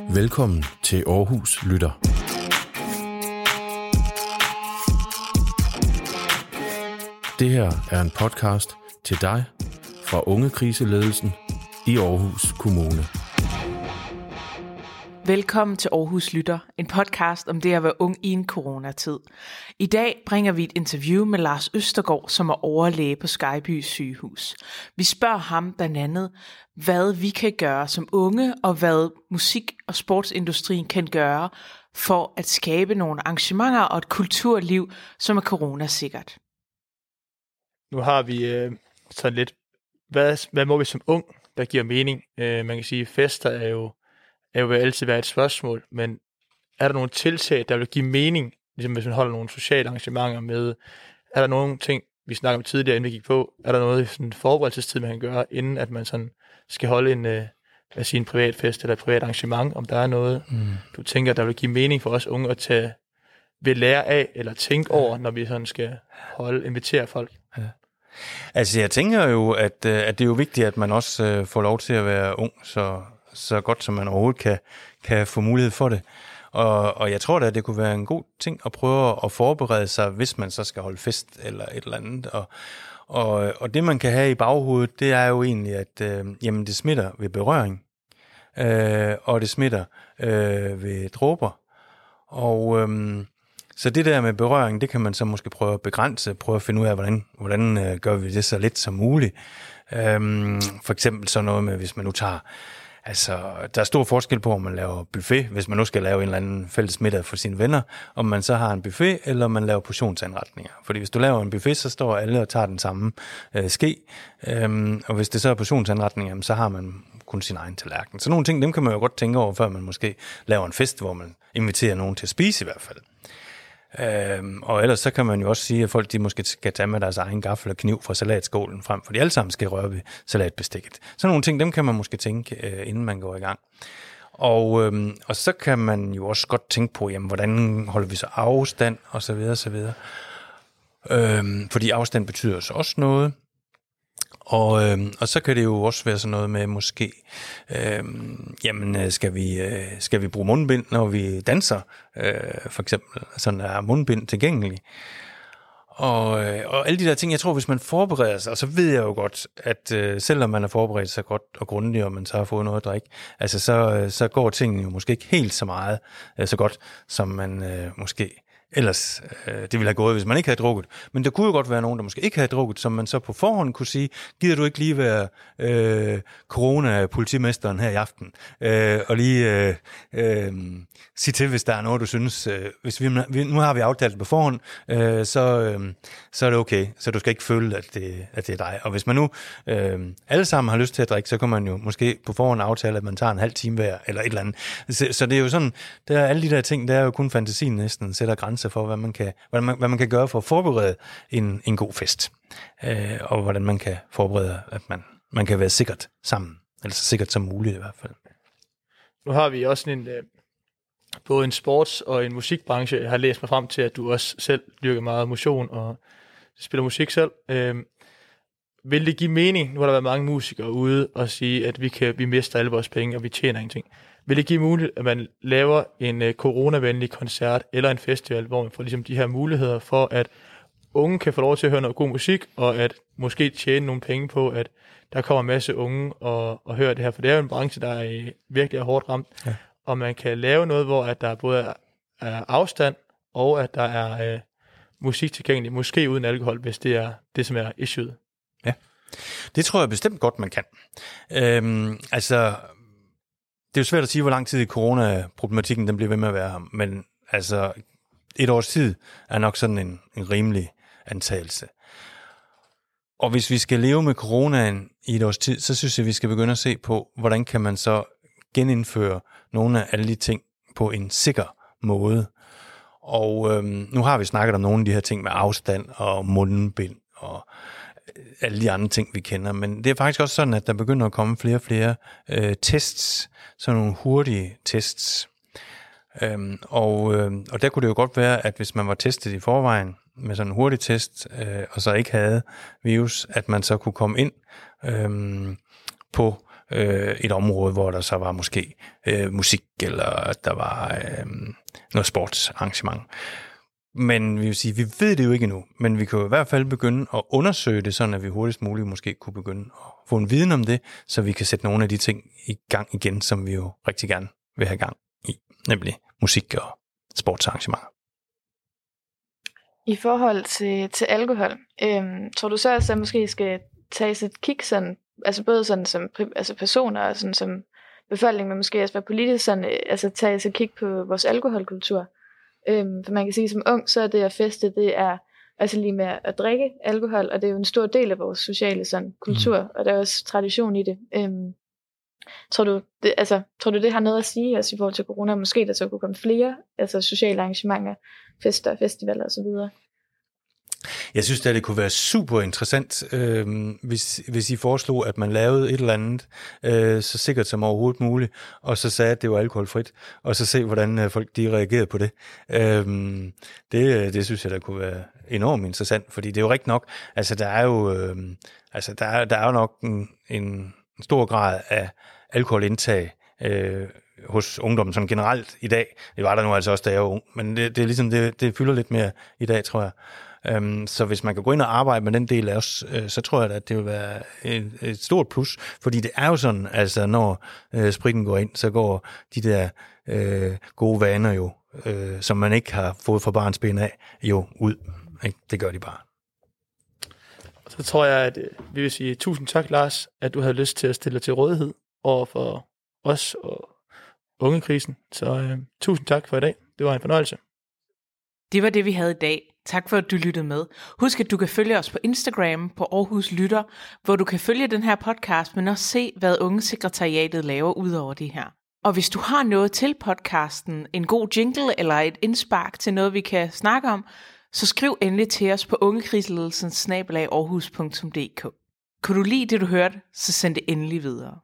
Velkommen til Aarhus Lytter. Det her er en podcast til dig fra Unge Kriseledelsen i Aarhus Kommune. Velkommen til Aarhus Lytter, en podcast om det at være ung i en coronatid. I dag bringer vi et interview med Lars Østergaard, som er overlæge på Skyby sygehus. Vi spørger ham blandt andet, hvad vi kan gøre som unge, og hvad musik- og sportsindustrien kan gøre for at skabe nogle arrangementer og et kulturliv, som er coronasikkert. Nu har vi øh, sådan lidt, hvad, hvad må vi som ung, der giver mening? Øh, man kan sige, fester er jo, er jo vil altid være et spørgsmål, men er der nogle tiltag, der vil give mening, ligesom hvis man holder nogle sociale arrangementer med, er der nogle ting, vi snakker om tidligere, inden vi gik på, er der noget sådan forberedelsestid, man kan gøre, inden at man sådan skal holde en, øh, sige, en privat fest eller et privat arrangement, om der er noget, mm. du tænker, der vil give mening for os unge at tage ved lære af, eller tænke ja. over, når vi sådan skal holde, invitere folk. Ja. Altså jeg tænker jo, at, øh, at det er jo vigtigt, at man også øh, får lov til at være ung, så, så godt som man overhovedet kan, kan få mulighed for det. Og, og jeg tror da, at det kunne være en god ting at prøve at forberede sig, hvis man så skal holde fest eller et eller andet. Og, og, og det man kan have i baghovedet, det er jo egentlig, at øh, jamen, det smitter ved berøring, øh, og det smitter øh, ved dråber. Og, øh, så det der med berøring, det kan man så måske prøve at begrænse, prøve at finde ud af, hvordan, hvordan øh, gør vi det så lidt som muligt. Øh, for eksempel sådan noget med, hvis man nu tager, altså der er stor forskel på, om man laver buffet, hvis man nu skal lave en eller anden fælles middag for sine venner, om man så har en buffet, eller om man laver portionsanretninger. Fordi hvis du laver en buffet, så står alle og tager den samme øh, ske, øhm, og hvis det så er portionsanretninger, så har man kun sin egen tallerken. Så nogle ting, dem kan man jo godt tænke over, før man måske laver en fest, hvor man inviterer nogen til at spise i hvert fald. Øhm, og ellers så kan man jo også sige, at folk de måske skal tage med deres egen gaffel og kniv fra salatskålen frem, for de alle sammen skal røre ved salatbestikket. Sådan nogle ting, dem kan man måske tænke, øh, inden man går i gang. Og, øhm, og så kan man jo også godt tænke på, jamen, hvordan holder vi så afstand, og så videre, så videre. Øhm, fordi afstand betyder så også noget. Og, øh, og så kan det jo også være sådan noget med måske, øh, jamen øh, skal vi, øh, skal vi bruge mundbind, når vi danser, øh, for eksempel, altså, sådan er mundbind tilgængelig. Og, øh, og alle de der ting, jeg tror, hvis man forbereder sig, og så ved jeg jo godt, at øh, selvom man har forberedt sig godt og grundigt, og man så har fået noget at drikke, altså så, øh, så går tingene jo måske ikke helt så meget, øh, så godt, som man øh, måske ellers øh, det ville have gået, hvis man ikke havde drukket. Men der kunne jo godt være nogen, der måske ikke havde drukket, som man så på forhånd kunne sige, gider du ikke lige være øh, corona-politimesteren her i aften, øh, og lige øh, øh, sige til, hvis der er noget, du synes, øh, hvis vi, nu har vi aftalt på forhånd, øh, så, øh, så er det okay, så du skal ikke føle, at det, at det er dig. Og hvis man nu øh, alle sammen har lyst til at drikke, så kan man jo måske på forhånd aftale, at man tager en halv time hver, eller et eller andet. Så, så det er jo sådan, der er alle de der ting, der er jo kun fantasien næsten, sætter grænser grænser for, hvad man kan, hvad man, hvad man kan gøre for at forberede en, en god fest, øh, og hvordan man kan forberede, at man, man kan være sikkert sammen, eller så sikkert som muligt i hvert fald. Nu har vi også en, øh, både en sports- og en musikbranche. Jeg har læst mig frem til, at du også selv dyrker meget motion og spiller musik selv. Øh, vil det give mening, nu har der været mange musikere ude og sige, at vi, kan, vi mister alle vores penge, og vi tjener ingenting. Vil det give mulighed, at man laver en uh, coronavenlig koncert eller en festival, hvor man får ligesom de her muligheder for, at unge kan få lov til at høre noget god musik, og at måske tjene nogle penge på, at der kommer en masse unge og, og hører det her, for det er jo en branche, der er virkelig er hårdt ramt, ja. og man kan lave noget, hvor at der både er, er afstand, og at der er uh, musik tilgængelig, måske uden alkohol, hvis det er det, som er issueet. Ja, det tror jeg bestemt godt, man kan. Øhm, altså, det er jo svært at sige, hvor lang tid i coronaproblematikken den bliver ved med at være her, men altså et års tid er nok sådan en, en rimelig antagelse. Og hvis vi skal leve med coronaen i et års tid, så synes jeg, vi skal begynde at se på, hvordan kan man så genindføre nogle af alle de ting på en sikker måde. Og øhm, nu har vi snakket om nogle af de her ting med afstand og mundbind og alle de andre ting, vi kender. Men det er faktisk også sådan, at der begynder at komme flere og flere øh, tests, sådan nogle hurtige tests. Øhm, og, øh, og der kunne det jo godt være, at hvis man var testet i forvejen med sådan en hurtig test, øh, og så ikke havde virus, at man så kunne komme ind øh, på øh, et område, hvor der så var måske øh, musik, eller der var øh, noget sportsarrangement. Men vi vil sige, vi ved det jo ikke endnu, men vi kan jo i hvert fald begynde at undersøge det, sådan at vi hurtigst muligt måske kunne begynde at få en viden om det, så vi kan sætte nogle af de ting i gang igen, som vi jo rigtig gerne vil have gang i, nemlig musik og sportsarrangementer. I forhold til, til alkohol, øhm, tror du så at at måske skal tage et kig sådan, altså både sådan som altså personer og sådan som befolkning, men måske også være politisk sådan, øh, altså tage et kig på vores alkoholkultur? Øhm, for man kan sige, som ung, så er det at feste, det er altså lige med at drikke alkohol, og det er jo en stor del af vores sociale sådan, kultur, mm. og der er også tradition i det. Øhm, tror, du, det altså, tror du, det har noget at sige altså, i forhold til corona? Måske der så kunne komme flere altså, sociale arrangementer, fester, festivaler osv.? Jeg synes at det kunne være super interessant, øh, hvis, hvis I foreslog, at man lavede et eller andet øh, så sikkert som overhovedet muligt, og så sagde, at det var alkoholfrit, og så se, hvordan øh, folk de reagerede på det. Øh, det. Øh, det synes jeg, der kunne være enormt interessant, fordi det er jo rigtigt nok, altså der er jo, øh, altså, der er, der er jo nok en, en stor grad af alkoholindtag, øh, hos ungdommen sådan generelt i dag. Det var der nu altså også, da jeg var ung, men det, det er ligesom, det, det fylder lidt mere i dag, tror jeg. Um, så hvis man kan gå ind og arbejde med den del af os, uh, så tror jeg, at det vil være et, et stort plus, fordi det er jo sådan, altså når uh, spritten går ind, så går de der uh, gode vaner jo, uh, som man ikke har fået fra barns ben af, jo ud. Ikke? Det gør de bare. Så tror jeg, at vi vil sige tusind tak, Lars, at du havde lyst til at stille dig til rådighed over for os og ungekrisen. Så uh, tusind tak for i dag. Det var en fornøjelse. Det var det, vi havde i dag. Tak for, at du lyttede med. Husk, at du kan følge os på Instagram på Aarhus Lytter, hvor du kan følge den her podcast, men også se, hvad Ungesekretariatet laver ud over det her. Og hvis du har noget til podcasten, en god jingle eller et indspark til noget, vi kan snakke om, så skriv endelig til os på ungekriseledelsens snabelag Kunne du lide det, du hørte, så send det endelig videre.